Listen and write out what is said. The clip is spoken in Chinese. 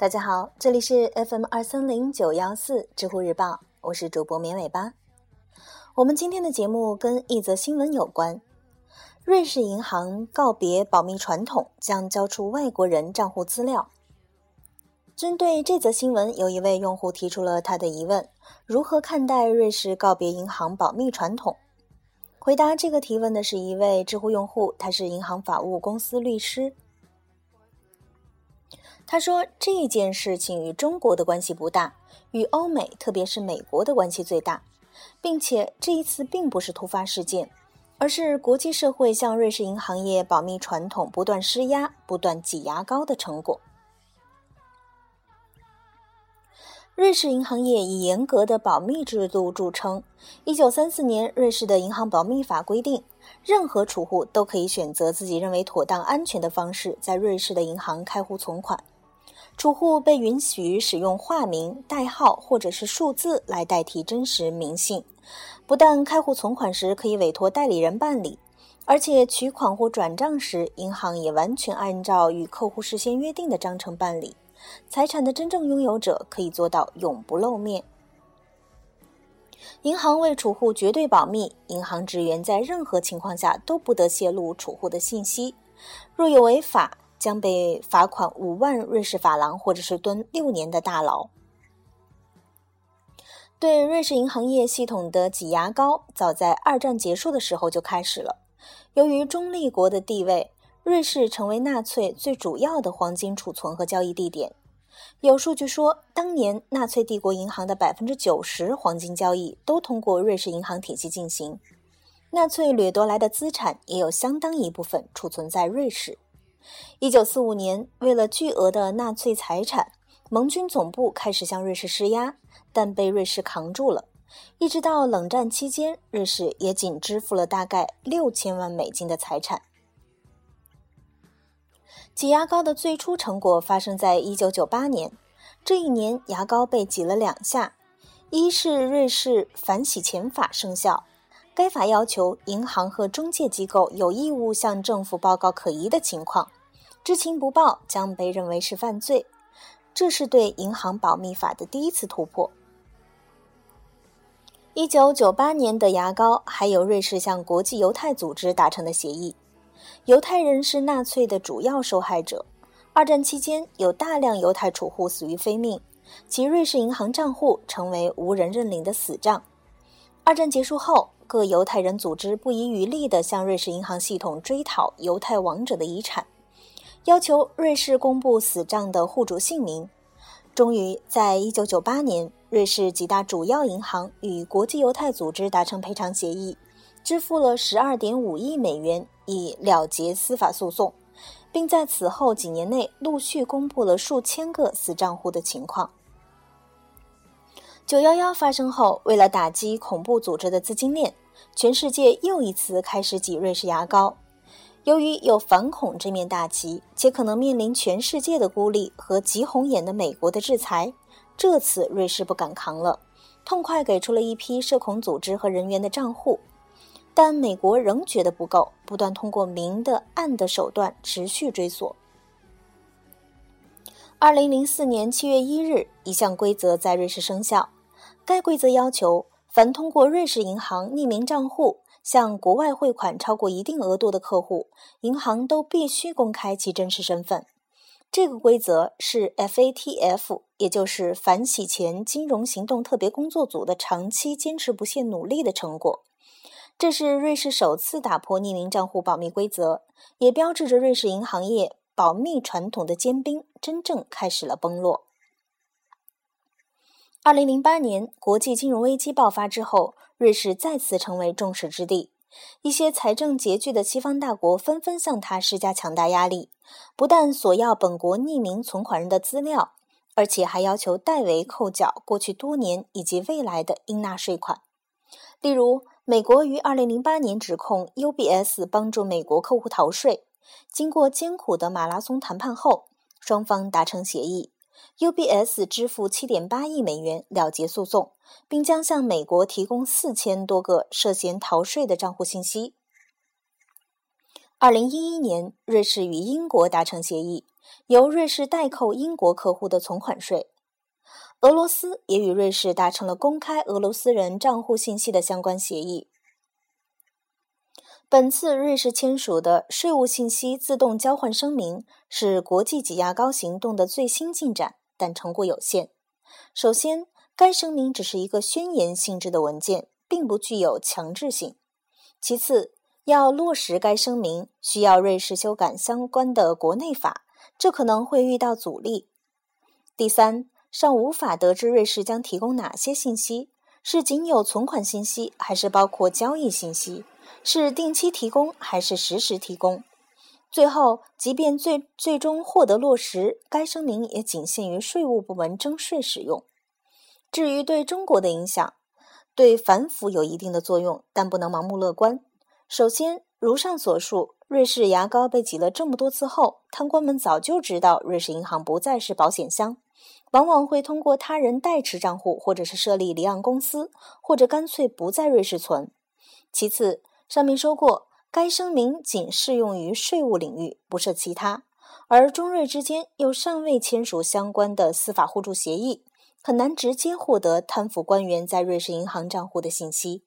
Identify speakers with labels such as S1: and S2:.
S1: 大家好，这里是 FM 二三零九幺四知乎日报，我是主播绵尾巴。我们今天的节目跟一则新闻有关：瑞士银行告别保密传统，将交出外国人账户资料。针对这则新闻，有一位用户提出了他的疑问：如何看待瑞士告别银行保密传统？回答这个提问的是一位知乎用户，他是银行法务公司律师。他说：“这件事情与中国的关系不大，与欧美，特别是美国的关系最大，并且这一次并不是突发事件，而是国际社会向瑞士银行业保密传统不断施压、不断挤牙膏的成果。瑞士银行业以严格的保密制度著称。一九三四年，瑞士的银行保密法规定，任何储户都可以选择自己认为妥当、安全的方式，在瑞士的银行开户存款。”储户被允许使用化名、代号或者是数字来代替真实名姓。不但开户存款时可以委托代理人办理，而且取款或转账时，银行也完全按照与客户事先约定的章程办理。财产的真正拥有者可以做到永不露面。银行为储户绝对保密，银行职员在任何情况下都不得泄露储户的信息。若有违法，将被罚款五万瑞士法郎，或者是蹲六年的大牢。对瑞士银行业系统的挤牙膏，早在二战结束的时候就开始了。由于中立国的地位，瑞士成为纳粹最主要的黄金储存和交易地点。有数据说，当年纳粹帝国银行的百分之九十黄金交易都通过瑞士银行体系进行。纳粹掠夺来的资产也有相当一部分储存在瑞士。一九四五年，为了巨额的纳粹财产，盟军总部开始向瑞士施压，但被瑞士扛住了。一直到冷战期间，瑞士也仅支付了大概六千万美金的财产。挤牙膏的最初成果发生在一九九八年，这一年牙膏被挤了两下。一是瑞士反洗钱法生效。该法要求银行和中介机构有义务向政府报告可疑的情况，知情不报将被认为是犯罪。这是对银行保密法的第一次突破。一九九八年的牙膏还有瑞士向国际犹太组织达成的协议。犹太人是纳粹的主要受害者。二战期间，有大量犹太储户死于非命，其瑞士银行账户成为无人认领的死账。二战结束后。各犹太人组织不遗余力地向瑞士银行系统追讨犹太亡者的遗产，要求瑞士公布死账的户主姓名。终于，在一九九八年，瑞士几大主要银行与国际犹太组织达成赔偿协议，支付了十二点五亿美元以了结司法诉讼，并在此后几年内陆续公布了数千个死账户的情况。九幺幺发生后，为了打击恐怖组织的资金链，全世界又一次开始挤瑞士牙膏。由于有反恐这面大旗，且可能面临全世界的孤立和极红眼的美国的制裁，这次瑞士不敢扛了，痛快给出了一批涉恐组织和人员的账户。但美国仍觉得不够，不断通过明的、暗的手段持续追索。二零零四年七月一日，一项规则在瑞士生效。该规则要求，凡通过瑞士银行匿名账户向国外汇款超过一定额度的客户，银行都必须公开其真实身份。这个规则是 FATF，也就是反洗钱金融行动特别工作组的长期坚持不懈努力的成果。这是瑞士首次打破匿名账户保密规则，也标志着瑞士银行业保密传统的坚冰真正开始了崩落。二零零八年国际金融危机爆发之后，瑞士再次成为众矢之的。一些财政拮据的西方大国纷纷向他施加强大压力，不但索要本国匿名存款人的资料，而且还要求代为扣缴过去多年以及未来的应纳税款。例如，美国于二零零八年指控 UBS 帮助美国客户逃税，经过艰苦的马拉松谈判后，双方达成协议。UBS 支付7.8亿美元了结诉讼，并将向美国提供四千多个涉嫌逃税的账户信息。2011年，瑞士与英国达成协议，由瑞士代扣英国客户的存款税。俄罗斯也与瑞士达成了公开俄罗斯人账户信息的相关协议。本次瑞士签署的税务信息自动交换声明是国际挤牙膏行动的最新进展，但成果有限。首先，该声明只是一个宣言性质的文件，并不具有强制性。其次，要落实该声明，需要瑞士修改相关的国内法，这可能会遇到阻力。第三，尚无法得知瑞士将提供哪些信息，是仅有存款信息，还是包括交易信息？是定期提供还是实时提供？最后，即便最最终获得落实，该声明也仅限于税务部门征税使用。至于对中国的影响，对反腐有一定的作用，但不能盲目乐观。首先，如上所述，瑞士牙膏被挤了这么多次后，贪官们早就知道瑞士银行不再是保险箱，往往会通过他人代持账户，或者是设立离岸公司，或者干脆不在瑞士存。其次，上面说过，该声明仅适用于税务领域，不涉其他。而中瑞之间又尚未签署相关的司法互助协议，很难直接获得贪腐官员在瑞士银行账户的信息。